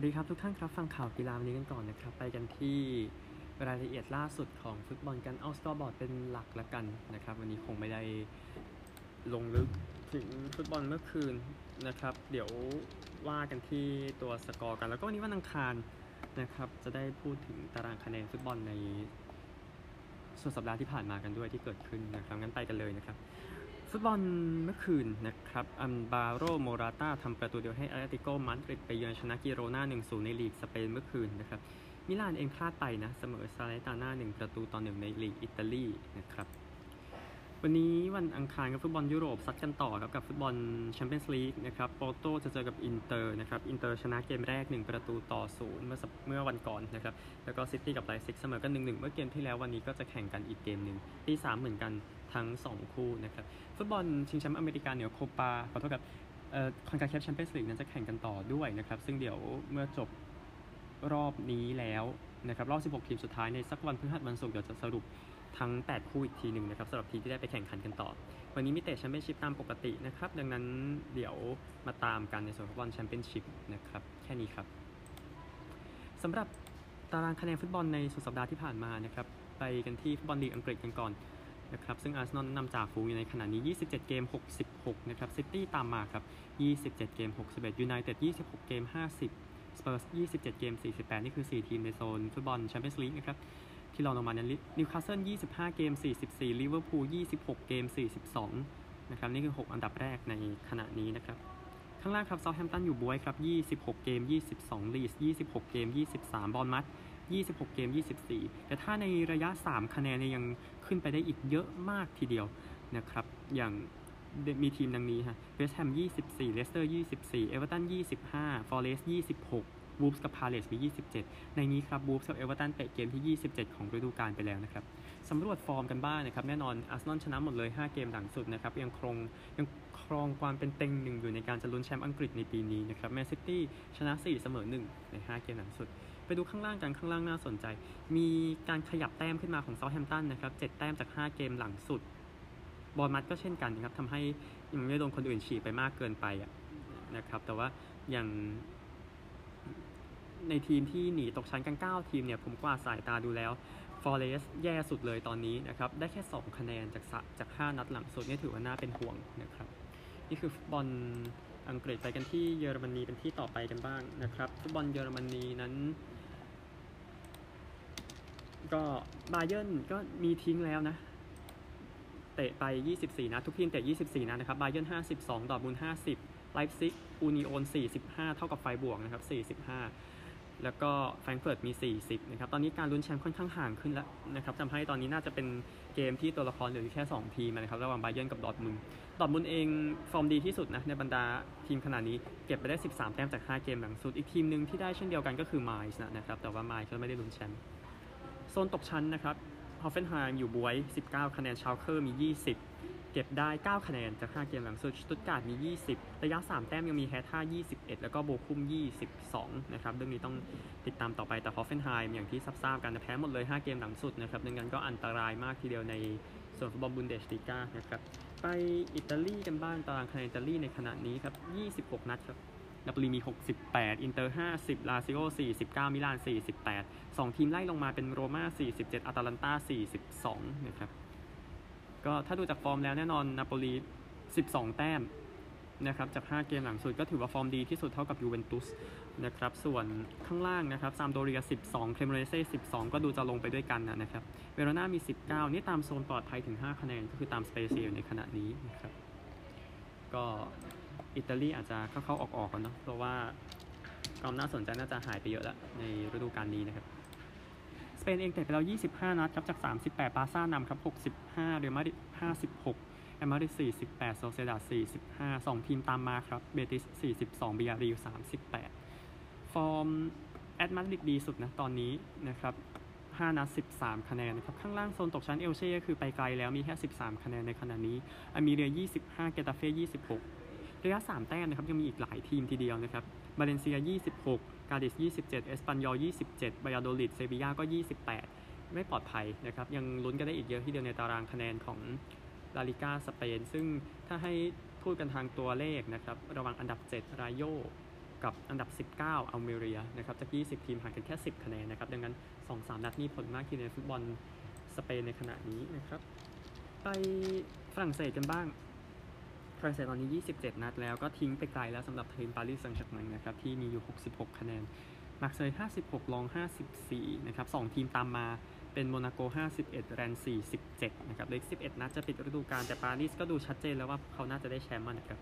สวัสดีครับทุกท่านครับฟังข่าวกีฬาวันนี้กันก่อนนะครับ ไปกันที่รายละเอียดล่าสุดของฟุตบอลกันเอา scoreboard เป็นหลักละกันนะครับ วันนี้คงไม่ได้ลงลึกถึงฟุตบอลเมื่อคืนนะครับ เดี๋ยวว่ากันที่ตัวสกอร์กัน แล้วก็วันนี้วันอังคารนะครับ จะได้พูดถึงตารางคะแนนฟุตบอลในส่วนสัปดาห์ที่ผ่านมากันด้วยที่เกิดขึ้นนะครับงั้นไปกันเลยนะครับ ฟุตบอลเมื่อคืนนะ ครับ อัลบาโรโมราตาทำประตูเดียวให้แอตเลติโกมาดริดไปเยือนชนะกิโรนา1-0 ในลีกสเปนเมื่อคืนนะครับ มิลานเองพลาดไปนะ เสมอซาแลร์นิตาน่า1ประตูต่อ1ในลีกอิตาลีนะครับ วันนี้วันอังคารกับฟุตบอลยุโรปซัดกันต่อครับกับฟุตบอลแชมเปี้ยนส์ลีกนะครับปอร์โต้จะเจอกับอินเตอร์นะครับอินเตอร์ชนะเกมแรก 1 ประตูต่อศูนย์เมื่อเมื่อวันก่อนนะครับแล้วก็ซิตี้กับไลป์ซิกเสมอกัน 1-1 เมื่อเกมที่แล้ววันนี้ก็จะแข่งกันอีกเกมหนึ่งตี 3เหมือนกันทั้ง 2 คู่นะครับฟุตบอลชิงแชมป์อเมริกาเหนือโคปาขอโทษครับเอ่อคอนคาแคฟแชมเปี้ยนส์ลีกนั้นจะแข่งกันต่อด้วยนะครับซึ่งเดี๋ยวเมื่อจบรอบนี้แล้วนะครับรอบ 16 ทีมสุดท้ายในสักวันพฤหัสวันศุกร์เดี๋ยวจะสรุป ทั้ง 8 คู่อีกทีหนึ่งนะครับสำหรับทีมที่ได้ไปแข่งขันกันต่อ วันนี้มีเตะแชมเปี้ยนชิพตามปกตินะครับ ดังนั้นเดี๋ยวมาตามกันในส่วนของฟุตบอลแชมเปี้ยนชิพนะครับแค่นี้ครับสำหรับตารางคะแนนฟุตบอลในสุดสัปดาห์ที่ผ่านมานะครับไปกันที่ฟุตบอลลีกอังกฤษกันก่อนนะครับซึ่งอาร์เซนอลนำจากฝูงอยู่ในขณะนี้ 27 เกม 66 นะครับซิตี้ตามมาครับ 27 เกม 61ยูไนเต็ด 26 เกม 50สเปอร์ส27 เกม 48 นี่คือ 4 ทีมในโซนฟุตบอลแชมเปี้ยนส์ลีกนะครับ ที่เรองลงมานั้นนิวคาสเซิล25 เกม 44 ลิเวอร์พูล 26 เกม 42 นะครับ นี่คือ 6 อันดับแรกในขณะนี้นะครับ ข้างล่างครับเซาท์แฮมป์ตันอยู่บ๊วยครับ 26 เกม 22 ลีดส์ 26 เกม 23 บอร์นมัธ 26 เกม 24 แต่ถ้าในระยะ 3 คะแนนเนี่ยยังขึ้นไปได้อีกเยอะมากทีเดียวนะครับ อย่างมีทีมดังนี้ฮะเวสต์แฮม 24 เลสเตอร์ 24 เอเวอร์ตัน 25 ฟอร์เรสต์ 26 วูฟส์กับพาเลซมี 27 ในนี้ครับวูฟส์กับเอเวอร์ตันเตะเกมที่ 27 ของฤดูกาลไปแล้วนะครับสำรวจฟอร์มกันบ้างนะครับแน่นอนอาร์เซนอลชนะหมดเลย 5 เกมหลังสุดนะครับยังครองยังครองความเป็นเต็งหนึ่งอยู่ในการจะลุ้นแชมป์อังกฤษในปีนี้นะครับแมนซิตี้ชนะ 4 เสมอ 1 ใน 5 เกมหลังสุด ไปดูข้างล่างกันข้างล่างน่าสนใจ มีการขยับแต้มขึ้นมาของเซาท์แฮมป์ตันนะครับ7แต้มจาก 5 เกมหลังสุดบอลมัดก็เช่นกันนะครับทำให้ยังไม่โดนคนอื่นฉีกไปมากเกินไปนะครับแต่ว่าอย่าง ในทีมที่หนีตกชั้นกัน 9 ทีมเนี่ยผมกว่าสายตาดูแล้วฟอร์เรสแย่สุดเลยตอนนี้นะครับ ได้แค่ 2 คะแนนจากจาก 5 นัดหลังสุดนี่ถือว่าน่าเป็นห่วงนะครับ นี่คือฟุตบอลอังกฤษไปกันที่เยอรมนีเป็นที่ต่อไปกันบ้างนะครับ ฟุตบอลเยอรมนีนั้น ก็บาเยิร์นก็มีทิ้งแล้วนะ เตะไป 24นัดทุกทีมเตะ 24นัดนะครับบาเยิร์น52 ดอร์ทมุนด์50ไลป์ซิกอูนิโอน45 เท่ากับไฟรบวร์กนะครับ45 แล้วก็แฟรงก์เฟิร์ตมี 40 นะครับ ตอนนี้การลุ้นแชมป์ค่อนข้างห่างขึ้นแล้วนะครับทำให้ตอนนี้น่าจะเป็นเกมที่ตัวละครเหลือแค่ 2 ทีมนะครับ ระหว่างบาเยิร์นกับดอร์ทมุนด์ดอร์ทมุนด์เอง ฟอร์มดีที่สุดนะในบรรดาทีมขนาดนี้ เก็บไปได้ 13 แต้มจาก 5 เกมหลังสุด อีกทีมหนึ่งที่ได้เช่นเดียวกันก็คือไมซ์นะครับ แต่ว่าไมซ์ก็ไม่ได้ลุ้นแชมป์ โซนตกชั้นนะครับฮอฟเฟนไฮม์อยู่บ๊วย 19 คะแนนชาวเคอร์มี 20 เก็บได้ 9 คะแนนจาก 5 เกมหลังสุดสตุตการ์ตมี 20 ระยะ 3 แต้มยังมีแฮร์ธ่า 21 แล้วก็โบคุม 22 นะครับ เรื่องนี้ต้องติดตามต่อไป แต่ฮอฟเฟนไฮม์อย่างที่ทราบกันแพ้หมดเลย 5 เกมหลังสุดนะครับดังนั้นก็อันตรายมากทีเดียวในส่วนฟุตบอลบุนเดสลีกานะครับ ไปอิตาลีกันบ้าง ตารางคะแนนอิตาลีในขณะนี้ครับ 26 นัดครับนาโปลีมี 68 อินเตอร์ 50 ลาซิโอ 49 มิลาน 48 2 ทีมไล่ลงมาเป็นโรม่า47 อาตาลันตา42 นะครับ ก็ถ้าดูจากฟอร์มแล้วแน่นอนนาโปลี 12 แต้มนะครับจาก 5 เกมหลังสุดก็ถือว่าฟอร์มดีที่สุดเท่ากับยูเวนตุสนะครับส่วนข้างล่างนะครับซามพ์โดเรีย 12 เครโมเนเซ่12 ก็ดูจะลงไปด้วยกันนะครับเวโรนามี 19 นี่ตามโซนปลอดภัยถึง 5 คะแนน ก็คือตามสเปเซียในขณะนี้นะครับก็อิตาลีอาจจะเข้าๆออกๆกันเนาะเพราะว่าความน่าสนใจน่าจะหายไปเยอะแล้วในฤดูกาลนี้นะครับ สเปนเองเตะไปแล้ว 25 นัดครับจาก 38 บาร์ซ่านำครับ 65 เรอัลมาดริด56แอตมาดริด48 โซเซียดาด45 2 ทีมตามมาครับ เบติส 42บียาร์เรอัล38 ฟอร์มแอตมาดริดดีสุดนะตอนนี้นะครับ5นัด13 คะแนนนะครับ ข้างล่างโซนตกชั้นเอลเช่ก็คือไปไกลแล้วมีแค่ 13 คะแนนในขณะนี้อัลเมเรีย 25 เกตาเฟ่ 26 ระยะ 3 แต้มนะครับยังมีอีกหลายทีมทีเดียวนะครับ บาเลนเซีย 26 กาดิส 27 เอสปันยอล 27บายาโดลิดเซบียาก็ 28 ไม่ปลอดภัยนะครับ ยังลุ้นกันได้อีกเยอะทีเดียวในตารางคะแนนของลาลิก้าสเปน ซึ่งถ้าให้พูดกันทางตัวเลขนะครับ ระหว่างอันดับ 7 รายโยกับอันดับ 19 อัลเมเรียนะครับ จาก 20 ทีมห่างกันแค่ 10 คะแนนนะครับ ดังนั้น 2-3 นัดนี้ผลมากที่ในฟุตบอลสเปนในขณะนี้นะครับ ไปฝรั่งเศสกันบ้าง ฝรั่งเศสตอนนี้ 27 นัดแล้วก็ทิ้งไปไกลแล้วสำหรับทีมปารีสแซงต์แชร์แมงนะครับที่มีอยู่ 66 คะแนนมาร์เซย์56 ลอง 54 นะครับ 2 ทีมตามมาเป็นโมนาโก 51 แรน 47 นะครับเลืออีก11 นัดจะปิดฤดูกาลแต่ปารีสก็ดูชัดเจนแล้วว่าเขาน่าจะได้แชมป์นะครับ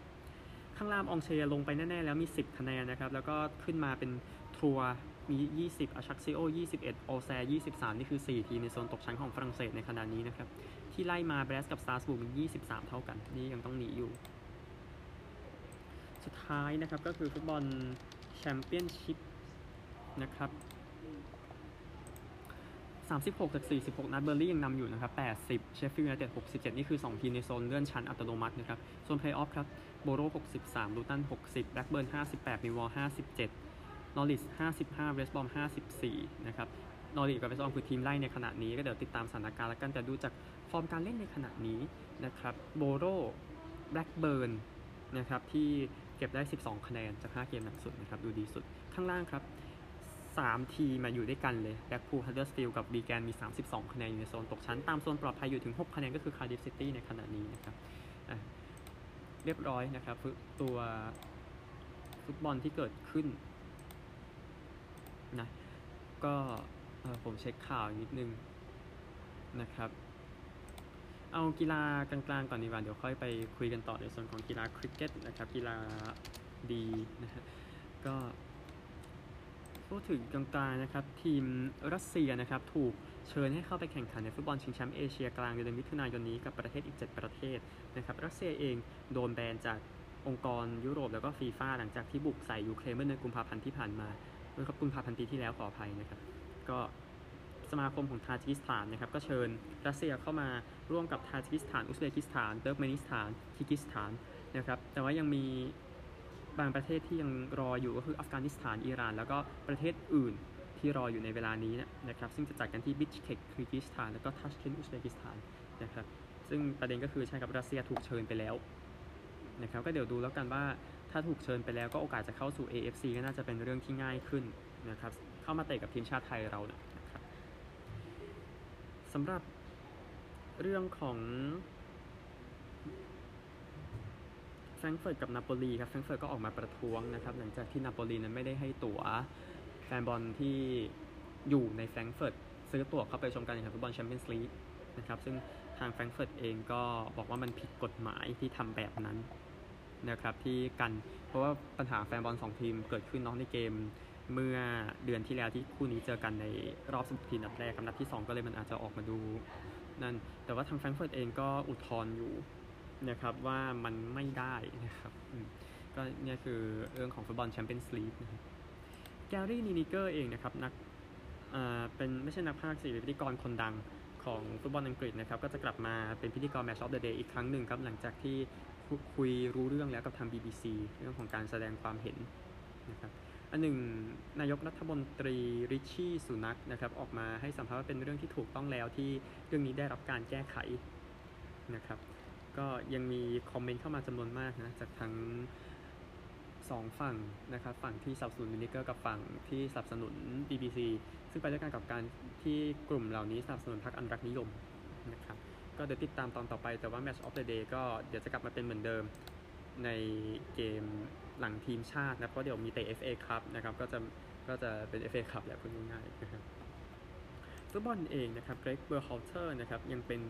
ข้างล่างองเชียลงไปแน่ ๆ แล้วมี 10 คะแนนนะครับ แล้วก็ขึ้นมาเป็นทรัวส์มี 20 อฌักซิโอ 21 โอแซร์ 23 นี่คือ 4 ทีมในโซนตกชั้นของฝรั่งเศสในขณะนี้นะครับ ที่ไล่มาแบรสต์กับสตราส์บูร์กมี23 เท่ากัน นี่ยังต้องหนีอยู่ สุดท้ายนะครับก็คือฟุตบอลแชมเปี้ยนชิพนะครับ36จาก46 นัดเบิร์นลีย์ยังนำอยู่นะครับ80 เชฟฟิลด์ยูไนเต็ด67 นี่คือ 2 ทีมในโซนเลื่อนชั้นอัตโนมัตินะครับ โซนเพลย์ออฟครับ โบโร63 ลูตัน 60 แบล็กเบิร์น 58 มิลล์วอลล์57 นอริช 55 เวสต์บรอม 54 นะครับ นอริชกับเวสต์บรอมคือทีมไล่ในขณะนี้ก็เดี๋ยวติดตามสถานการณ์แล้วกันแต่ดูจากฟอร์มการเล่นในขณะนี้นะครับโบโรแบล็กเบิร์นนะครับที่เก็บได้ 12 คะแนนจาก 5 เกมหลังสุดนะครับดูดีสุดข้างล่างครับ 3 ทีมมาอยู่ด้วยกันเลยแบล็กพูลฮัดเดอร์สฟิลด์กับวีแกนมี 32 คะแนนอยู่ในโซนตกชั้น ตามโซนปลอดภัยอยู่ถึง 6 คะแนนก็คือคาร์ดิฟฟ์ซิตี้ในขณะนี้นะครับเรียบร้อยนะครับตัวฟุตบอลที่เกิดขึ้นนะก็ ผมเช็คข่าวนิดนึงนะครับ เอากีฬากลางๆก่อนดีกว่าเดี๋ยวค่อยไปคุยกันต่อในส่วนของกีฬาคริกเก็ตนะครับ กีฬาดีนะฮะก็พูดถึงกลางๆนะครับ ทีมรัสเซียนะครับ ถูกเชิญให้เข้าไปแข่งขันในฟุตบอลชิงแชมป์เอเชียกลางเดือนมิถุนายนนี้กับประเทศอีก 7 ประเทศนะครับ รัสเซียเองโดนแบนจากองค์กรยุโรปแล้วก็ฟีฟ่าหลังจากที่บุกใส่ยูเครนเมื่อเดือนกุมภาพันธ์ที่ผ่านมาเมื่อครับกุมภาพันธ์ปีที่แล้วขออภัยนะครับ ก็สมาคมของทาจิกิสถานนะครับก็เชิญรัสเซียเข้ามาร่วมกับทาจิกิสถาน อุซเบกิสถานเติร์กเมนิสถานคีร์กีซสถานนะครับแต่ว่ายังมีบางประเทศที่ยังรออยู่ก็คืออัฟกานิสถานอิหร่าน แล้วก็ประเทศอื่นที่รออยู่ในเวลานี้นะครับซึ่งจะจัดกันที่บิชเคกคีร์กีซสถาน แล้วก็ทาชเคนต์อุซเบกิสถานนะครับซึ่งประเด็นก็คือใช่กับรัสเซียถูกเชิญไปแล้วนะครับก็เดี๋ยวดูแล้วกันว่าถ้าถูกเชิญไปแล้วก็โอกาสจะเข้าสู่ AFC ก็น่าจะเป็นเรื่องที่ง่ายขึ้นนะครับ เข้ามาเตะกับทีมชาติไทยเรานะครับสำหรับเรื่องของแฟรงเฟิร์ตกับนาโปลีครับแฟรงเฟิร์ตก็ออกมาประท้วงนะครับ หลังจากที่นาโปลีนั้นไม่ได้ให้ตั๋วแฟนบอลที่อยู่ในแฟรงเฟิร์ตซื้อตั๋วเข้าไปชมการแข่งขันฟุตบอลแชมเปี้ยนส์ลีกนะครับซึ่งทางแฟรงเฟิร์ตเองก็บอกว่ามันผิดกฎหมายที่ทำแบบนั้นนะครับที่กันเพราะว่าปัญหาแฟนบอลสองทีมเกิดขึ้นเนาะในเกม เมื่อเดือนที่แล้วที่คู่นี้เจอกันในรอบ16ทีมนัดแรกกับนัดที่ 2 ก็เลยมันอาจจะออกมาดูนั่นแต่ว่าทางแฟรงก์เฟิร์ตเองก็อุทธรณ์อยู่นะครับว่ามันไม่ได้นะครับก็เนี่ยคือเรื่องของฟุตบอลแชมเปี้ยนส์ลีกนะครับแกรี่นีนิเกอร์เองนะครับนักอ่าเป็นไม่ใช่นักพากย์สิเป็นพิธีกรคนดังของฟุตบอลอังกฤษนะครับก็จะกลับมาเป็นพิธีกร Match of the Day อีกครั้งหนึ่งครับหลังจากที่คุยรู้เรื่องแล้วกับทาง BBC เรื่องของการแสดงความเห็นนะครับ อันหนึ่งนายกรัฐมนตรีริชชี่สุนักนะครับออกมาให้สัมภาษณ์ว่าเป็นเรื่องที่ถูกต้องแล้วที่เรื่องนี้ได้รับการแก้ไขนะครับก็ยังมีคอมเมนต์เข้ามาจำนวนมากนะจากทั้งสองฝั่งนะครับฝั่งที่สนับสนุนมินิเกอร์กับฝั่งที่สนับสนุน BBC ซึ่งไปด้วยกันกับการที่กลุ่มเหล่านี้สนับสนุนพรรคอันรักนิยมนะครับก็เดี๋ยวติดตามตอนต่อไปแต่ว่า Match of the Day ก็เดี๋ยวจะกลับมาเป็นเหมือนเดิมในเกม หลังทีมชาตินะเพราะเดี๋ยวมีเตะ FA ครับนะครับก็จะก็จะเป็น FA ครับแหละพูดง่ายๆนะครับฟุตบอลเองนะครับเกรกเบอร์ฮอลเทอร์นะครับยังเป็น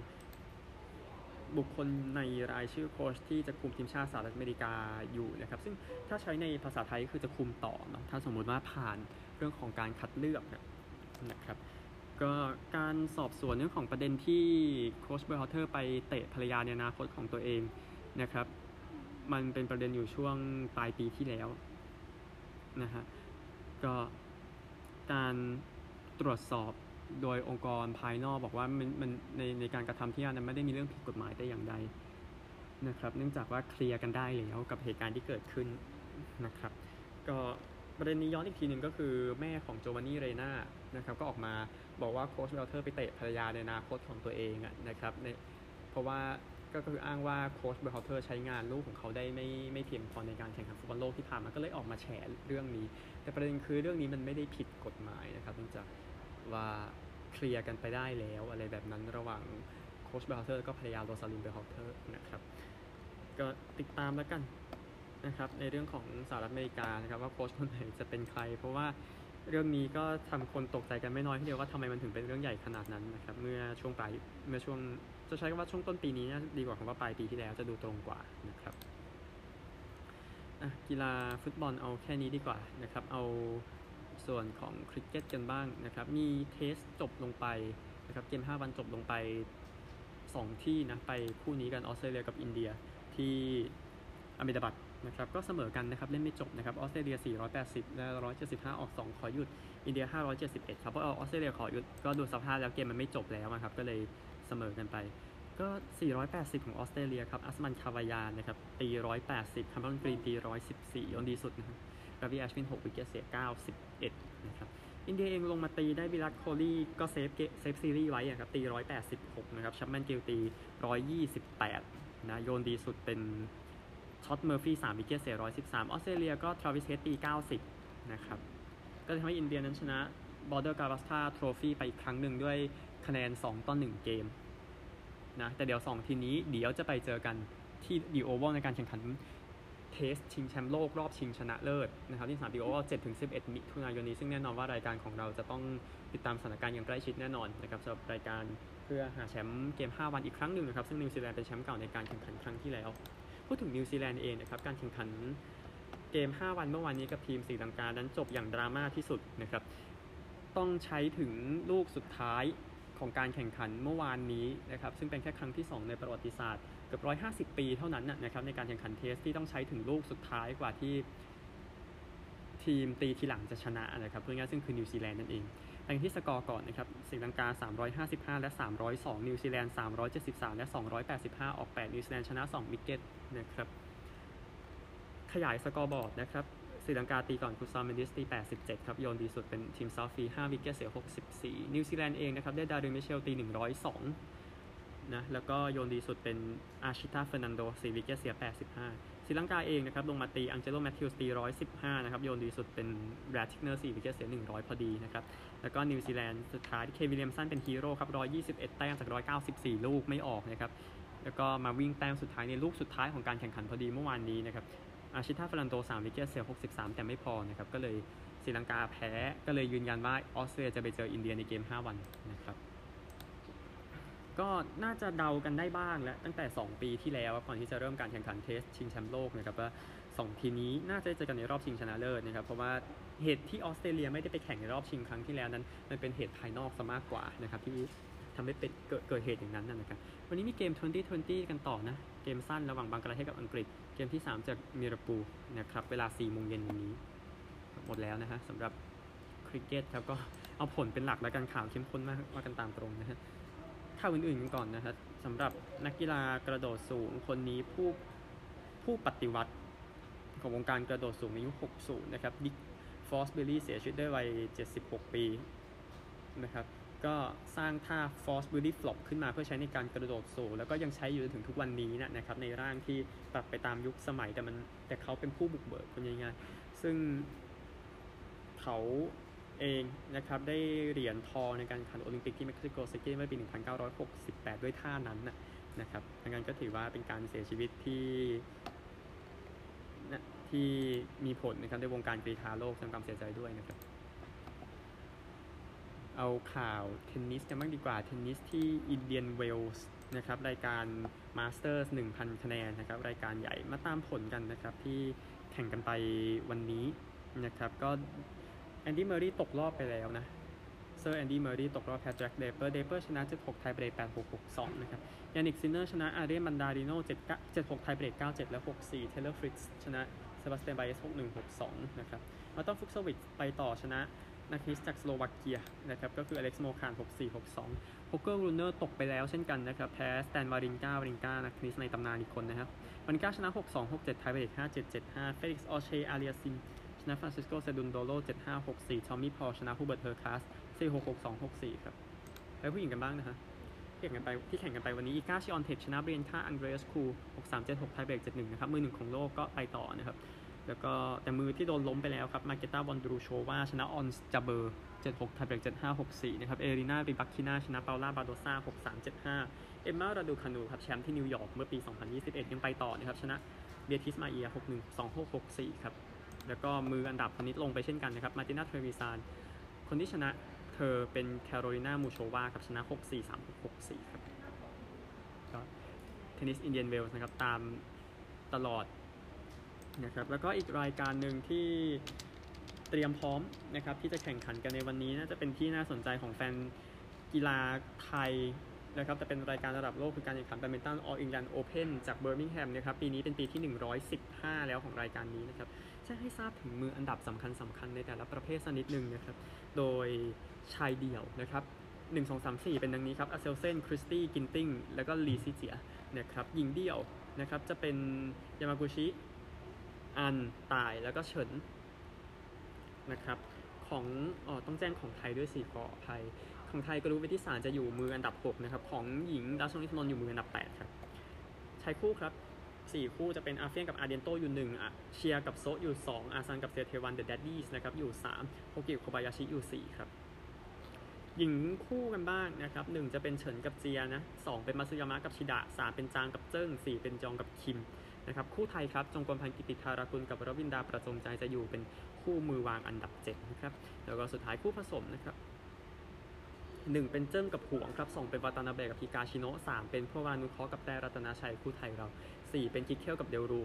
บุคคลในรายชื่อโค้ชที่จะคุมทีมชาติสหรัฐอเมริกาอยู่นะครับซึ่งถ้าใช้ในภาษาไทยก็คือจะคุมต่อเนาะถ้าสมมุติว่าผ่านเรื่องของการคัดเลือกนะครับก็การสอบสวนเรื่องของประเด็นที่โค้ชเบอร์ฮอลเทอร์ไปเตะภรรยาในอนาคตของตัวเองนะครับ มันเป็นประเด็นอยู่ช่วงปลายปีที่แล้วนะฮะก็การตรวจสอบโดยองค์กรภายนอกบอกว่ามันมันในในการกระทำที่นั้นไม่ได้มีเรื่องผิดกฎหมายแต่อย่างใดนะครับ เนื่องจากว่าเคลียร์กันได้แล้วกับเหตุการณ์ที่เกิดขึ้นนะครับ ก็ประเด็นนี้ย้อนอีกทีหนึ่งก็คือแม่ของโจวานนี่เรนานะครับก็ออกมาบอกว่าโค้ชเบอร์ฮอลเทอร์ไปเตะภรรยาในอนาคตของตัวเองอะนะครับในเพราะว่า ก็คืออ้างว่าโค้ชเบอร์ฮอลเทอร์ใช้งานลูกของเขาได้ไม่ไม่เพียงพอในการแข่งขันฟุตบอลโลกที่ผ่านมาก็เลยออกมาแฉเรื่องนี้ แต่ประเด็นคือเรื่องนี้มันไม่ได้ผิดกฎหมายนะครับเนื่องจากว่าเคลียร์กันไปได้แล้วอะไรแบบนั้นระหว่างโค้ชเบอร์ฮอลเทอร์กับภรรยาโรซาลินเบอร์ฮอลเทอร์นะครับก็ติดตามแล้วกันนะครับในเรื่องของสหรัฐอเมริกานะครับว่าโค้ชคนไหนจะเป็นใคร เพราะว่าเรื่องนี้ก็ทำคนตกใจกันไม่น้อยทีเดียวว่าทำไมมันถึงเป็นเรื่องใหญ่ขนาดนั้นนะครับเมื่อช่วงปลายเมื่อช่วง จะใช้คำว่าช่วงต้นปีนี้นะดีกว่าคำว่าปลายปีที่แล้วจะดูตรงกว่านะครับกีฬาฟุตบอลเอาแค่นี้ดีกว่านะครับ เอาส่วนของคริกเก็ตกันบ้างนะครับ มี Test จบลงไปนะครับ เกม 5 วันจบลงไป 2 คู่นะ ไปคู่นี้กันออสเตรเลียกับอินเดียที่อาห์เมดาบัดนะครับ ก็เสมอกันนะครับ เล่นไม่จบนะครับ ออสเตรเลีย 480 และ 175 ออก 2 ขอหยุด อินเดีย 571 ครับ เพราะออสเตรเลียขอหยุด ก็ดูสภาพแล้วเกมมันไม่จบแล้วนะครับ ก็เลย เสมอกันไป ก็ 480 ของออสเตรเลียครับ อัสมันคาวายานนะครับ ตี 180 แคเมรอนกรีนตี 114โยนดีสุดนะครับราวีแอชวิน 6 wicket เสีย 91 นะครับ อินเดียเองลงมาตีได้วิรัตโคลีก็ save save ซีรีส์ไว้อะครับตี 186 นะครับ ชุบแมนกิลตี 128 นะ โยนดีสุดเป็นทอดด์เมอร์ฟี่3 wicket เสีย 113 ออสเตรเลียก็ทราวิสเฮดตี 90 นะครับ ก็ทำให้อินเดียนั้นชนะบอร์เดอร์กาวัสการ์ trophy ไปอีกครั้งหนึ่งด้วย คะแนน 2 ต่อ 1 เกมนะแต่เดี๋ยว 2 ทีมนี้เดี๋ยวจะไปเจอกันที่ The Oval ในการแข่งขัน Test ชิงแชมป์โลกรอบชิงชนะเลิศนะครับที่สนาม The Oval 7ถึง11 มิถุนายนนี้ ซึ่งแน่นอนว่ารายการของเราจะต้องติดตามสถานการณ์อย่างใกล้ชิดแน่นอนนะครับสำหรับรายการเพื่อหาแชมป์เกม 5 วันอีกครั้งหนึ่งนะครับซึ่งนิวซีแลนด์เป็นแชมป์เก่าในการแข่งขันครั้งที่แล้ว พูดถึงนิวซีแลนด์เองนะครับการแข่งขันเกม 5 วันเมื่อวานนี้กับทีมศรีลังกานั้นจบอย่างดราม่าที่สุดนะครับต้องใช้ถึงลูกสุดท้าย ของการแข่งขันเมื่อวานนี้นะครับซึ่งเป็นแค่ครั้งที่ 2 ในประวัติศาสตร์เกือบ150 ปีเท่านั้นนะครับในการแข่งขัน Test ที่ต้องใช้ถึงลูกสุดท้ายกว่าที่ทีมตีทีหลังจะชนะนะครับเพื่อง่ายซึ่งคือนิวซีแลนด์นั่นเองไปที่สกอร์ก่อนนะครับศรีลังกา 355 และ 302 นิวซีแลนด์ 373 และ 285 ออก 8 นิวซีแลนด์ชนะ 2 wicketนะครับขยาย scoreboard นะครับ ศรีลังกาตีก่อนคูซาลเมนดิสตี 87 ครับ โยนดีสุดเป็นทิมซาวที5 wicket เสีย 64 นิวซีแลนด์เองนะครับ ได้แดริลมิเชลตี 102 นะ แล้วก็โยนดีสุดเป็นอาชิตาเฟอร์นันโด4 wicket เสีย 85ศรีลังกาเองนะครับ ลงมาตีอังเจโลแมทธิวสตี 115 นะครับ โยนดีสุดเป็นแรดทิกเนอร์4วิกเก็ตเสีย 100 พอดีนะครับ แล้วก็นิวซีแลนด์สุดท้ายเคนวิลเลียมสันเป็นฮีโร่ครับ 121 แต้มจาก 194 ลูกไม่ออกนะครับแล้วก็มาวิ่งแต้มสุดท้ายในลูกสุดท้ายของการแข่งขันพอดีเมื่อวานนี้นะครับ อาชิตาเฟอร์นันโด3 wicket เสีย 63 แต่ไม่พอนะครับ ก็เลยศรีลังกาแพ้ก็เลยยืนยันว่าออสเตรเลียจะไปเจออินเดียในเกม 5 วันนะครับ ก็น่าจะเดากันได้บ้างแล้วตั้งแต่ 2 ปีที่แล้วก่อนที่จะเริ่มการแข่งขัน Test ชิงแชมป์โลกนะครับว่า2ทีมนี้น่าจะเจอกันในรอบชิงชนะเลิศนะครับ เพราะว่าเหตุที่ออสเตรเลียไม่ได้ไปแข่งในรอบชิงครั้งที่แล้วนั้น มันเป็นเหตุภายนอกซะมากกว่านะครับที่ ทำให้เป็นเกิดเหตุอย่างนั้นนะครับวันนี้มีเกม 2020 กันต่อนะ เกมสั้นระหว่างบังกลาเทศกับอังกฤษ เกมที่ 3 จากมิราปูนะครับเวลา4โมงเย็นวันนี้ หมดแล้วนะฮะสำหรับคริกเก็ตครับก็เอาผลเป็นหลักแล้วกันข่าวเข้มข้นมากว่ากันตามตรงนะฮะข่าวอื่นๆกันก่อนนะฮะสำหรับนักกีฬากระโดดสูงคนนี้ผู้ผู้ปฏิวัติของวงการกระโดดสูงในยุค 60 นะครับดิกฟอสเบอรี่เสียชีวิตด้วยวัย 76 ปีนะครับ ก็สร้างท่า Fosbury Flop ขึ้นมาเพื่อใช้ในการกระโดดสูงแล้วก็ยังใช้อยู่จนถึงทุกวันนี้นะนะครับในร่างที่ปรับไปตามยุคสมัยแต่มันแต่เขาเป็นผู้บุกเบิกคนง่ายๆซึ่งเขาเองนะครับได้เหรียญทองในการแข่งโอลิมปิกที่เม็กซิโกซิตี้เมื่อปี 1968 ด้วยท่านั้นนะครับดังนั้นก็ถือว่าเป็นการเสียชีวิตที่นะที่มีผลนะครับในวงการกรีฑาโลกแสดงความเสียใจด้วยนะครับ เอาข่าวเทนนิสกันบ้างดีกว่าเทนนิสที่อินเดียนเวลส์นะครับรายการ Masters 1,000 คะแนนนะครับรายการใหญ่มาตามผลกันนะครับที่แข่งกันไปวันนี้นะครับก็แอนดี้เมอร์รี่ตกรอบไปแล้วนะเซอร์แอนดี้เมอร์รี่ตกรอบแพ้แจ็คเดรเปอร์เดรเปอร์ชนะ 7-6 tiebreak 8-6 6-2 นะครับยานิกซินเนอร์ชนะอาเดรียนมันนาริโน7-6 tiebreak 9-7 และ 6-4 เทเลอร์ฟริตซ์ชนะเซบาสเตียนบาเอซ 6-1 6-2 นะครับมาร์ตันฟุกโซวิกไปต่อชนะ นักเทนนิสจากสโลวาเกียนะครับก็คืออเล็กซ์โมลคาน6-4 6-2โฮลเกอร์รูเนอตกไปแล้วเช่นกันนะครับแพ้สแตนวารินกาวารินกานักเทนนิสในตำนานอีกคนนะครับวารินกาชนะ 6-2 6-7 tiebreak 5-7 7-5เฟลิกซ์ออเชอาเลียซีมชนะฟรานซิสโกเซรุนโดโล7-5 6-4ทอมมี่พอลชนะฮูเบิร์ตเฮอร์คาซ4-6 6-2 6-4ครับไปผู้หญิงกันบ้างนะฮะที่แข่งกันไปที่แข่งกันไปวันนี้อีก้าชวิออนเทคชนะเบียงก้าอันเดรสคู6376 tiebreak 71นะครับมือหนึ่งของโลกก็ไปต่อนะครับ แล้วก็แต่มือที่โดนล้มไปแล้วครับมาร์เกต้าวอนดรูโชวาชนะออนจาเบอร์ 76 tiebreak 7564 นะครับ เอเลนาริบาคินาชนะเปาล่าบาโดซ่า 6375 เอ็มมาราดูคานูครับแชมป์ที่นิวยอร์กเมื่อปี 2021 ยังไปต่อนะครับ ชนะเบียทริซไมอา61 2664 ครับ แล้วก็มืออันดับคนนี้ลงไปเช่นกันนะครับ มาร์ตินาเทรวิซาน คนที่ชนะเธอเป็นแคโรลินามูโชวาครับชนะ 64 3664 ครับก็เทนนิสอินเดียนเวลส์นะครับตามตลอด นะครับแล้วก็อีกรายการหนึ่งที่เตรียมพร้อมนะครับที่จะแข่งขันกันในวันนี้น่าจะเป็นที่น่าสนใจของแฟนกีฬาไทยนะครับแต่เป็นรายการระดับโลกคือการแข่งขันแบดมินตัน All England Open จากเบอร์มิงแฮมนะครับปีนี้เป็นปีที่ 115 แล้วของรายการนี้นะครับแจ้งให้ทราบถึงมืออันดับสำคัญสำคัญในแต่ละประเภทสักนิดหนึ่งนะครับโดยชายเดี่ยวนะครับ1 2 3 4 เป็นดังนี้ครับอักเซลเซนคริสตี้กินติ้งแล้วก็ลีซิเจียนะครับหญิงเดี่ยวนะครับจะเป็นยามากุชิ อันไต้แล้วก็เฉินนะครับของอ๋อต้องแจ้งของไทยด้วยสิขออภัย ของไทยกุลวุฒิวิทิตศานต์จะอยู่มืออันดับ 6 นะครับ ของหญิงรัชนกอินทนนท์อยู่มืออันดับ 8 ครับชายคู่ครับ 4 คู่จะเป็นอัลเฟียนกับอาร์เดียนโตอยู่1อารอนเชียกับโซอยู่ 2 อาซานกับเซเตียวัน The Daddies นะครับอยู่ 3 โฮกิโคบายาชิอยู่ 4 ครับ หญิงคู่กันบ้างนะครับ 1 จะเป็นเฉินกับเจียนะ 2 เป็นมัตสึยามะกับชิดะ 3 เป็นจางกับเจิ้ง4 เป็นจองกับคิม นะครับคู่ไทยครับจงกลพรรณกิติธรากุลกับรวินดาประจงใจจะอยู่เป็นคู่มือวางอันดับ7นะครับแล้วก็สุดท้ายคู่ผสมนะครับหนึ่งเป็นเจิ้งกับหวงครับสองเป็นวาตานาเบกับฮิกาชิโนะสามเป็นพัววรานุเคราะห์กับแต้รัตนาชัยคู่ไทยเราสี่เป็นคิกเกลกับเดลรู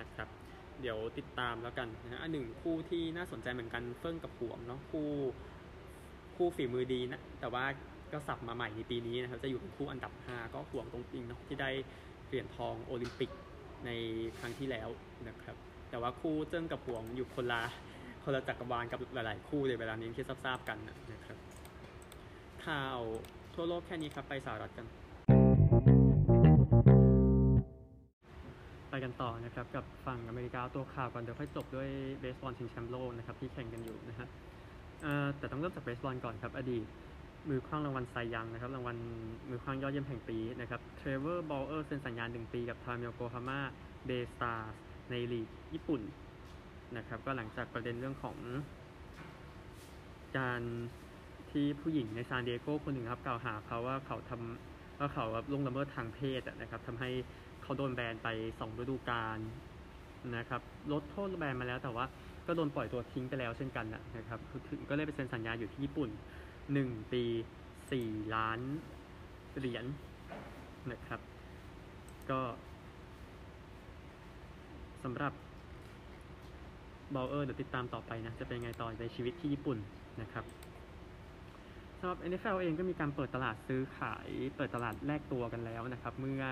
นะครับเดี๋ยวติดตามแล้วกันนะฮะอันหนึ่งคู่ที่น่าสนใจเหมือนกันเฟิ่งกับหวงเนาะคู่คู่ฝีมือดีนะแต่ว่าก็สับมาใหม่ในปีนี้นะครับจะอยู่เป็นคู่อันดับ 5 ก็ห่วงตรงจริงเนาะที่ได้เหรียญทองโอลิมปิก ในครั้งที่แล้วนะครับ แต่ว่าคู่เจิ้งกับหวงอยู่คนละคนละจักรวาลกับหลาย ๆ คู่เลยเวลานี้ที่ทราบๆกันนะครับข่าวทั่วโลกแค่นี้ครับไปสหรัฐกัน ไปกันต่อนะครับกับฝั่งอเมริกาตัวข่าวก่อนเดี๋ยวค่อยจบด้วยเบสบอลชิงแชมป์โลกนะครับที่แข่งกันอยู่นะฮะแต่ต้องเริ่มจากเบสบอลก่อนครับอดีต มือขว้างรางวัลไซยังนะครับ รางวัลมือขว้างยอดเยี่ยมแห่งปีนะครับเทรเวอร์บาวเออร์เซ็นสัญญา 1 ปีกับทางโยโกฮาม่าเบย์สตาร์ในลีกญี่ปุ่นนะครับ ก็หลังจากประเด็นเรื่องของ การที่ผู้หญิงในซานดิเอโกคนหนึ่งครับ กล่าวหาเขาว่าเขาทำว่าเขาแบบลงละเมิดทางเพศอะนะครับทำให้เขาโดนแบนไปสองฤดูกาลนะครับลดโทษแบนมาแล้วแต่ว่าก็โดนปล่อยตัวทิ้งไปแล้วเช่นกันนะนะครับถึงก็เลยไปเซ็นสัญญาอยู่ที่ญี่ปุ่น หนึ่งปีสี่ล้านเหรียญนะครับ ก็สำหรับบาวเออร์เดี๋ยวติดตามต่อไปนะ จะเป็นไงต่อในชีวิตที่ญี่ปุ่นนะครับสำหรับ NFL เองก็มีการเปิดตลาดซื้อขาย เปิดตลาดแลกตัวกันแล้วนะครับ เมื่อ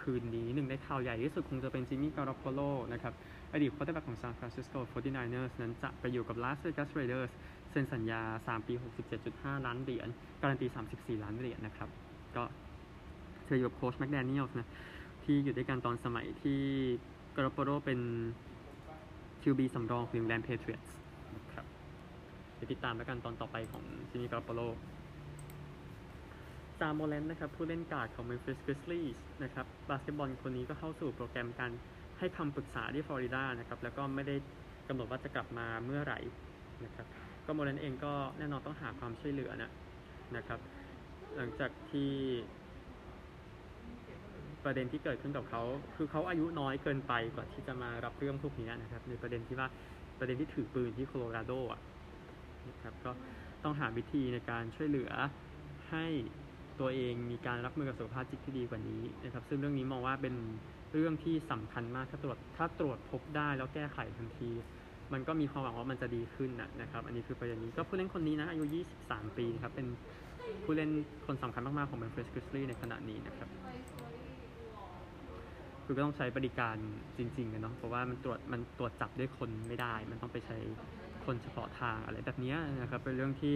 คืนนี้หนึ่งในข่าวใหญ่ที่สุดคงจะเป็นจิมมี่การอปโปโลนะครับ อดีต quarterback ของซานฟรานซิสโก 49ers นั้นจะไปอยู่กับ Las Vegas Raiders เซ็นสัญญา 3 ปี 67.5 ล้านเหรียญ การันตี 34 ล้านเหรียญนะครับ ก็เธออยู่กับโค้ชแมคแดเนียลส์นะ ที่อยู่ด้วยกันตอนสมัยที่การอปโปโลเป็น QB สำรองของ England Patriots นะครับเดี๋ยวติดตามแล้วกันตอนต่อไปของจิมมี่การอปโปโลจามอแรนต์นะครับ ผู้เล่นการ์ดของ Memphis Grizzlies นะครับ บาสเกตบอลคนนี้ก็เข้าสู่โปรแกรมการให้คำปรึกษาที่ฟลอริดานะครับ แล้วก็ไม่ได้กำหนดว่าจะกลับมาเมื่อไหร่นะครับ ก็โมเลนเองก็แน่นอนต้องหาความช่วยเหลือนะนะครับ หลังจากที่ประเด็นที่เกิดขึ้นกับเขา คือเขาอายุน้อยเกินไปกว่าที่จะมารับเรื่องพวกนี้นะครับ ในประเด็นที่ว่าประเด็นที่ถือปืนที่โคโลราโดอะนะครับก็ต้องหาวิธีในการช่วยเหลือให้ตัวเองมีการรับมือกับสุขภาพจิตที่ดีกว่านี้นะครับ ซึ่งเรื่องนี้มองว่าเป็นเรื่องที่สำคัญมากถ้าตรวจถ้าตรวจพบได้แล้วแก้ไขทันที มันก็มีความหวังว่ามันจะดีขึ้นนะนะครับ อันนี้คือประเด็นนี้ก็ผู้เล่นคนนี้นะอายุ 23 ปีครับ เป็นผู้เล่นคนสำคัญมาก ๆ ของ Memphis Grizzlies ในขณะนี้นะครับคือก็ต้องใช้บริการจริงๆกันเนาะเพราะว่ามันตรวจมันตรวจจับด้วยคนไม่ได้ มันต้องไปใช้คนเฉพาะทางอะไรแบบนี้นะครับเป็นเรื่องที่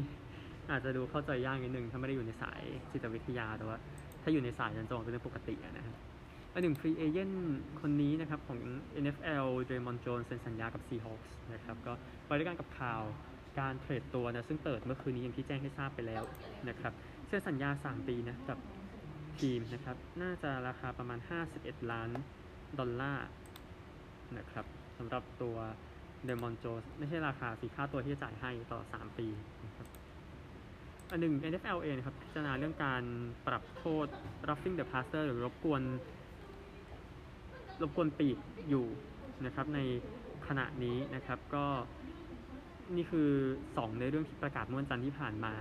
อาจจะดูเข้าใจยากนิดนึงถ้าไม่ได้อยู่ในสายจิตวิทยาแต่ว่าถ้าอยู่ในสายนั้นจะมองเป็นเรื่องปกติอะนะครับ อันหนึ่ง free agent คนนี้นะครับของ NFL เดรมอนต์โจนส์เซ็นสัญญากับ Seahawks นะครับก็ไปด้วยกันกับข่าวการ trade ตัวนะซึ่งเปิดเมื่อคืนนี้อย่างที่แจ้งให้ทราบไปแล้วนะครับเซ็นสัญญา 3 ปีนะกับทีมนะครับน่าจะราคาประมาณ 51 ล้านดอลลาร์นะครับสำหรับตัวเดรมอนต์โจนส์ไม่ใช่ราคาสีค่าตัวที่จะจ่ายให้ต่อ 3 ปีนะครับอันหนึ่ง NFL เองนะครับพิจารณาเรื่องการปรับโทษ roughing the passer หรือรบกวน รบกวนปีกอยู่นะครับในขณะนี้นะครับก็นี่คือ 2 ในเรื่องที่ประกาศเมื่อวันจันทร์ที่ผ่านมา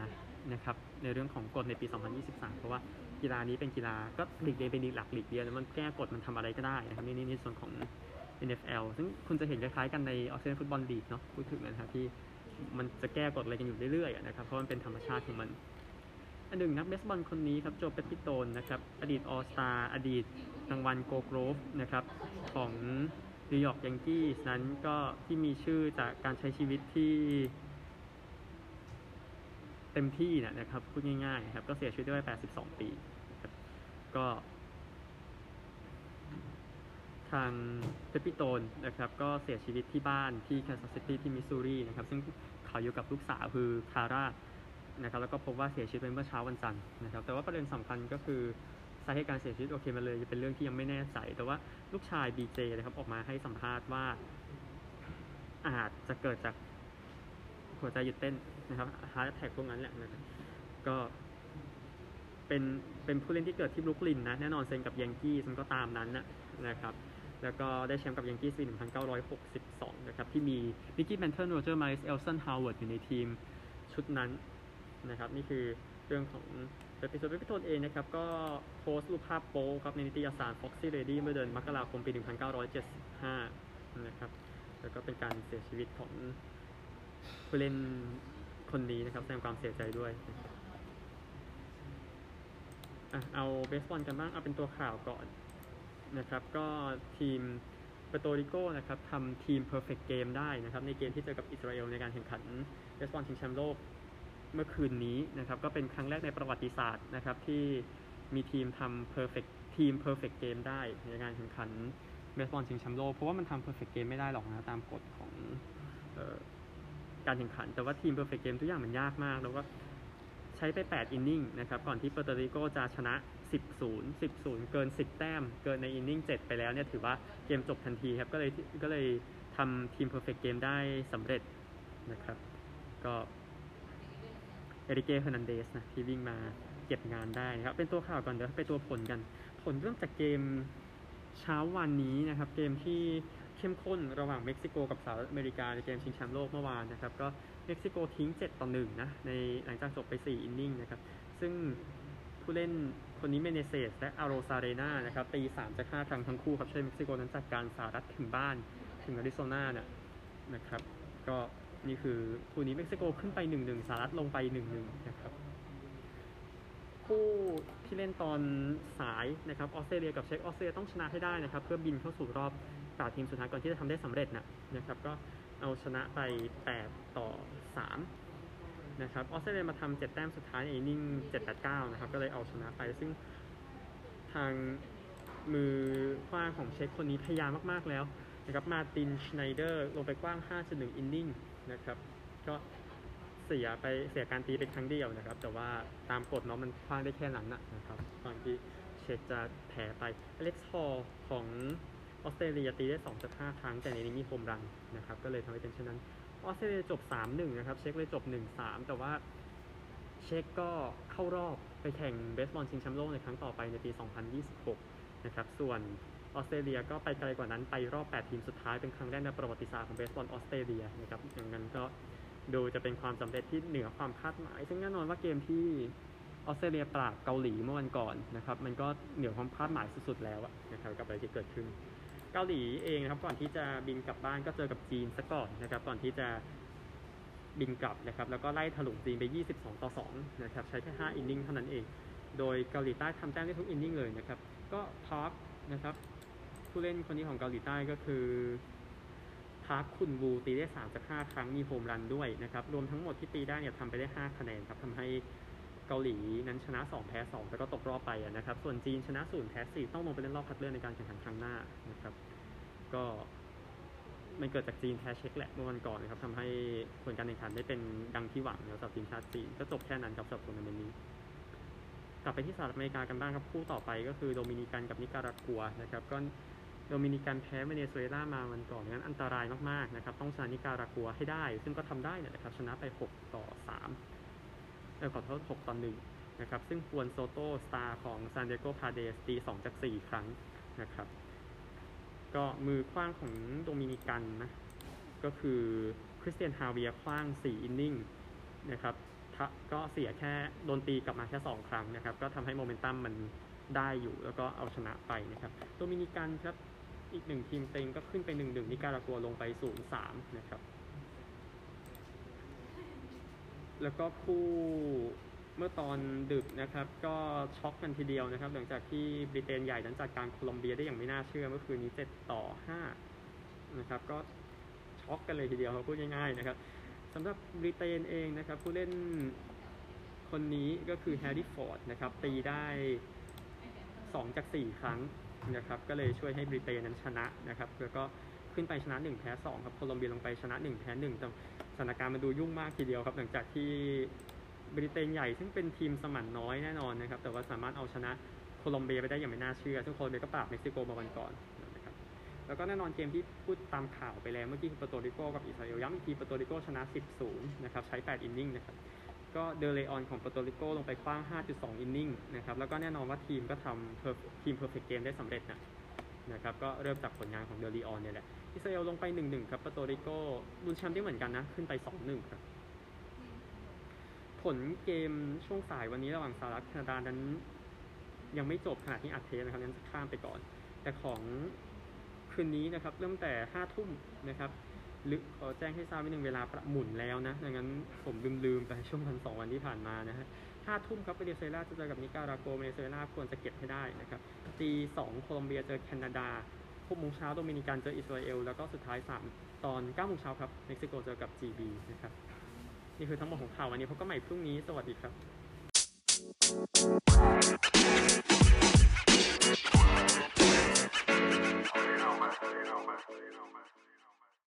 นะครับในเรื่องของกฎในปี 2023 เพราะว่ากีฬานี้เป็นกีฬาก็หลีกเดียวเป็นลีกหลักหลีกเดียวแล้วมันแก้กฎมันทำอะไรก็ได้นะครับนี่นี่นส่วนของ NFL ซึ่งคุณจะเห็นคล้ายๆกันในออสเตรเลียฟุตบอลลีกเนาะพูดถึงนะครับที่มันจะแก้กฎอะไรกันอยู่เรื่อยๆนะครับเพราะมันเป็นธรรมชาติของมัน อันหนึ่งนักเบสบอลคนนี้ครับโจเปปิโตนนะครับอดีตออสตาอดีตรางวัลโกโกรฟนะครับของนิวยอร์กยังกี้นั้นก็ที่มีชื่อจากการใช้ชีวิตที่เต็มที่นะครับพูดง่ายๆครับก็เสียชีวิตด้วย 82 ปี ก็ ทางเปปปิโตนนะครับ ก็เสียชีวิตที่บ้านที่แคนซัสซิตี้ที่มิสซูรีนะครับ ซึ่งเขาอยู่กับลูกสาวคือคาร่า นะครับแล้วก็พบว่าเสียชีวิตเป็นเมื่อเช้าวันจันทร์นะครับแต่ว่าประเด็นสำคัญก็คือสาเหตุการเสียชีวิตโอเคมันเลยเป็นเรื่องที่ยังไม่แน่ใจ แต่ว่าลูกชายบีเจนะครับออกมาให้สัมภาษณ์ว่าอาจจะเกิดจากหัวใจหยุดเต้นนะครับ heart attack พวกนั้นแหละนะครับก็เป็นเป็นผู้เล่นที่เกิดที่บรุกลินนะแน่นอนเซ็นกับแยงกี้ซึ่งก็ตามนั้นนะนะครับแล้วก็ได้แชมป์กับแยงกี้ปี1962 นะครับ ที่มีมิกกี้แมนเทิลโรเจอร์มาริสเอลสตันฮาวเวิร์ดอยู่ในทีมชุดนั้น นะครับนี่คือเรื่องของเปปิโซเปปิโตนเองนะครับก็โพสต์รูปภาพโป๊ครับในนิตยสาร Foxy Lady เมื่อเดือนมกราคมปี 1975 นะครับแล้วก็เป็นการเสียชีวิตของผู้เล่นคนนี้นะครับแสดงความเสียใจด้วยอะเอาเบสบอลกันบ้างเอาเป็นตัวข่าวก่อนนะครับก็ทีมเปโตริโกนะครับทำทีม perfect game ได้นะครับในเกมที่เจอกับอิสราเอลในการแข่งขันเบสบอลชิงแชมป์โลก เมื่อคืนนี้นะครับก็เป็นครั้งแรกในประวัติศาสตร์นะครับที่มีทีมทำ perfect ทีม perfect game ได้ในการแข่งขันเบสบอลชิงแชมป์โลกเพราะว่ามันทำ perfect game ไม่ได้หรอกนะตามกฎของออการแข่งขัน แต่ว่าทีม perfect game ทุกอย่างมันยากมาก แล้วก็ใช้ไป 8 inning นะครับก่อนที่เปอร์โตริโกจะชนะ 10 0 10 0 เกิน 10 แต้ม เกินใน inning 7 ไปแล้วเนี่ยถือว่าเกมจบทันทีครับก็เลยก็เลยทำทีม perfect game ได้สำเร็จนะครับก็ ริเก้เฮอร์นานเดสนะที่วิ่งมาเก็บงานได้นะครับ เป็นตัวข่าวก่อนเดี๋ยวไปตัวผลกัน ผลเริ่มจากเกมเช้าวันนี้นะครับ เกมที่เข้มข้นระหว่างเม็กซิโกกับสหรัฐอเมริกาในเกมชิงแชมป์โลกเมื่อวานนะครับ ก็เม็กซิโกทิ้ง 7 ต่อ1นะในหลังจากจบไป 4 inning นะครับ ซึ่งผู้เล่นคนนี้เมเนเซสและอาโรซาเรนานะครับตี 3 จาก 5 ครั้งทั้งคู่ครับให้เม็กซิโกนั้นจัดการสหรัฐถึงบ้านถึงอาริโซนาเนี่ยนะครับ ก็ นี่คือคู่นี้เม็กซิโกขึ้นไป1-1สหรัฐลงไป1-1นะครับคู่ที่เล่นตอนสายนะครับออสเตรเลียกับเช็กออสเตรเลียต้องชนะให้ได้นะครับ เพื่อบินเข้าสู่รอบ8ทีมสุดท้ายก่อนที่จะทำได้สำเร็จนะนะครับ ก็เอาชนะไป 8 ต่อ 3 นะครับออสเตรเลียมาทำ7แต้มสุดท้ายใน inning 7 8 9 นะครับ ก็เลยเอาชนะไปซึ่งทางมือขว้างของเช็กคนนี้พยายามมาก ๆ แล้วนะครับมาตินชไนเดอร์ลงไปขว้าง 5.1 inning นะครับ ก็เสียไปเสียการตีเป็นครั้งเดียวนะครับ แต่ว่าตามกฎเนาะมันขว้างได้แค่นั้นนะนะครับตอนที่เช็กจะแพ้ไปอเล็กซ์ฮอลของออสเตรเลียตีได้2.5ครั้งแต่ในนี้มี home run นะครับ ก็เลยทำให้เป็นเช่นนั้นออสเตรเลียจบ 3-1 นะครับ เช็กเลยจบ 1-3 แต่ว่าเช็กก็เข้ารอบไปแข่งเบสบอลชิงแชมป์โลกในครั้งต่อไปในปี 2026 นะครับ ส่วน ออสเตรเลียก็ไปไกลกว่านั้นไปรอบ 8 ทีมสุดท้ายเป็นครั้งแรกในประวัติศาสตร์ของเบสบอลออสเตรเลียนะครับอย่างนั้นก็ดูจะเป็นความสำเร็จที่เหนือความคาดหมาย ซึ่งแน่นอนว่าเกมที่ออสเตรเลียปราบเกาหลีเมื่อวันก่อนนะครับมันก็เหนือความคาดหมายสุดๆแล้วนะครับกับอะไรที่เกิดขึ้น เกาหลีเองนะครับก่อนที่จะบินกลับบ้านก็เจอกับจีนซะก่อนนะครับก่อนที่จะบินกลับนะครับแล้วก็ไล่ถลุงจีนไป 22 ต่อ 2 นะครับใช้แค่ 5 อินนิ่งเท่านั้นเอง โดยเกาหลีใต้ทำแต้มได้ทุกอินนิ่งเลยนะครับ ก็พาร์คนะครับ ผู้เล่นคนนี้ของเกาหลีใต้ก็คือพาร์คคุณวูตีได้ 3 จาก 5 ครั้งมีโฮมรันด้วยนะครับ รวมทั้งหมดที่ตีได้เนี่ยทำไปได้ 5 คะแนนครับทำให้เกาหลีนั้นชนะ 2 แพ้ 2 แล้วก็ตกรอบไปนะครับ ส่วนจีนชนะ0แพ้4ต้องลงไปเล่นรอบคัดเลือกในการแข่งขันครั้งหน้านะครับ ก็มันเกิดจากจีนแพ้เช็กแหละเมื่อวันก่อนนะครับทำให้ผลการแข่งขันได้เป็นดังที่หวังสำหรับทีมชาติจีนก็จบแค่นั้นครับสำหรับทัวร์นาเมนต์นี้กลับไปที่สหรัฐอเมริกากันบ้างครับคู่ต่อไปก็คือโดมินิกันกับนิการากัวนะครับก็ โดมินิกันแพ้เวเนซุเอลามาวันก่อนงั้นอันตรายมากๆนะครับต้องชนะนิการากัวให้ได้ ซึ่งก็ทำได้นะครับชนะไป 6 ต่อ3เออขอโทษ 6 ต่อ1นะครับซึ่งฮวนโซโตสตาร์ของซานดิเอโกพาเดรสตี2จาก 4 ครั้งนะครับก็มือคว้างของโดมินิกันนะก็คือคริสเตียนฮาเวียคว้าง 4 อินนิ่งนะครับทะก็เสียแค่โดนตีกลับมาแค่ 2 ครั้งนะครับ ก็ทำให้โมเมนตัมมันได้อยู่แล้วก็เอาชนะไปนะครับ โดมินิกันครับ อีกหนึ่งทีมเต็งก็ขึ้นไป1 1นิการากัวลงไป 0 3 นะครับ แล้วก็คู่เมื่อตอนดึกนะครับ ก็ช็อกกันทีเดียวนะครับ หลังจากที่บริเตนใหญ่นั้นจัดการโคลอมเบียได้อย่างไม่น่าเชื่อเมื่อคืนนี้ 7 ต่อ 5 นะครับ ก็ช็อกกันเลยทีเดียวครับพูดง่ายๆนะครับสำหรับบริเตนเองนะครับ ผู้เล่นคนนี้ก็คือแฮร์รี่ฟอร์ดนะครับ ตีได้ 2 จาก 4 ครั้ง นะครับก็เลยช่วยให้บริเตนนั้นชนะนะครับแล้วก็ขึ้นไปชนะ 1 แพ้2ครับโคลอมเบียลงไปชนะ 1 แพ้1แต่สถานการณ์มันดูยุ่งมากทีเดียวครับ หลังจากที่บริเตนใหญ่ซึ่งเป็นทีมสมันน้อยแน่นอนนะครับแต่ว่าสามารถเอาชนะโคลอมเบียไปได้อย่างไม่น่าเชื่อซึ่งโคลอมเบียก็ปราบเม็กซิโกมาวันก่อนนะครับแล้วก็แน่นอนเกมที่พูดตามข่าวไปแล้วเมื่อกี้คือเปอร์โตริโกกับอิสราเอลย้ำอีกทีเปอร์โตริโกชนะ 10-0นะครับใช้ 8 อินนิ่งนะครับ ก็เดเลออนของเปอร์โตริโกลงไปคว้าง 5.2 อินนิ่งนะครับ แล้วก็แน่นอนว่าทีมก็ทำทีม perfect game ได้สำเร็จนะนะครับ ก็เริ่มจากผลงานของเดเลออนเนี่ยแหละ อิสราเอลลงไป 1-1 ครับเปโตริโกลุ้นแชมป์ได้เหมือนกันนะ ขึ้นไป 2-1 ครับ ผลเกมช่วงสายวันนี้ระหว่างสหรัฐแคนาดานั้น ยังไม่จบขณะที่อัดเทปนะครับนั้นจะข้ามไปก่อน แต่ของคืนนี้นะครับเริ่มแต่ห้าทุ่มนะครับ หรือขอแจ้งให้ทราบนิดนึงเวลาประหมุนแล้วนะดังนั้นผมลืมๆไปช่วงวันสองวันที่ผ่านมานะฮะห้าทุ่มครับเวเนซุเอลาจะเจอกับนิการาโกเวเนซุเอลาควรจะเก็บให้ได้นะครับตีสองโคลอมเบียเจอแคนาดาหกโมงเช้าโดมินิกันเจออิสราเอลแล้วก็สุดท้ายสามตอนเก้าโมงเช้าครับเม็กซิโกเจอกับ GB นะครับนี่คือทั้งหมดของข่าววันนี้พบกันใหม่พรุ่งนี้สวัสดีครับ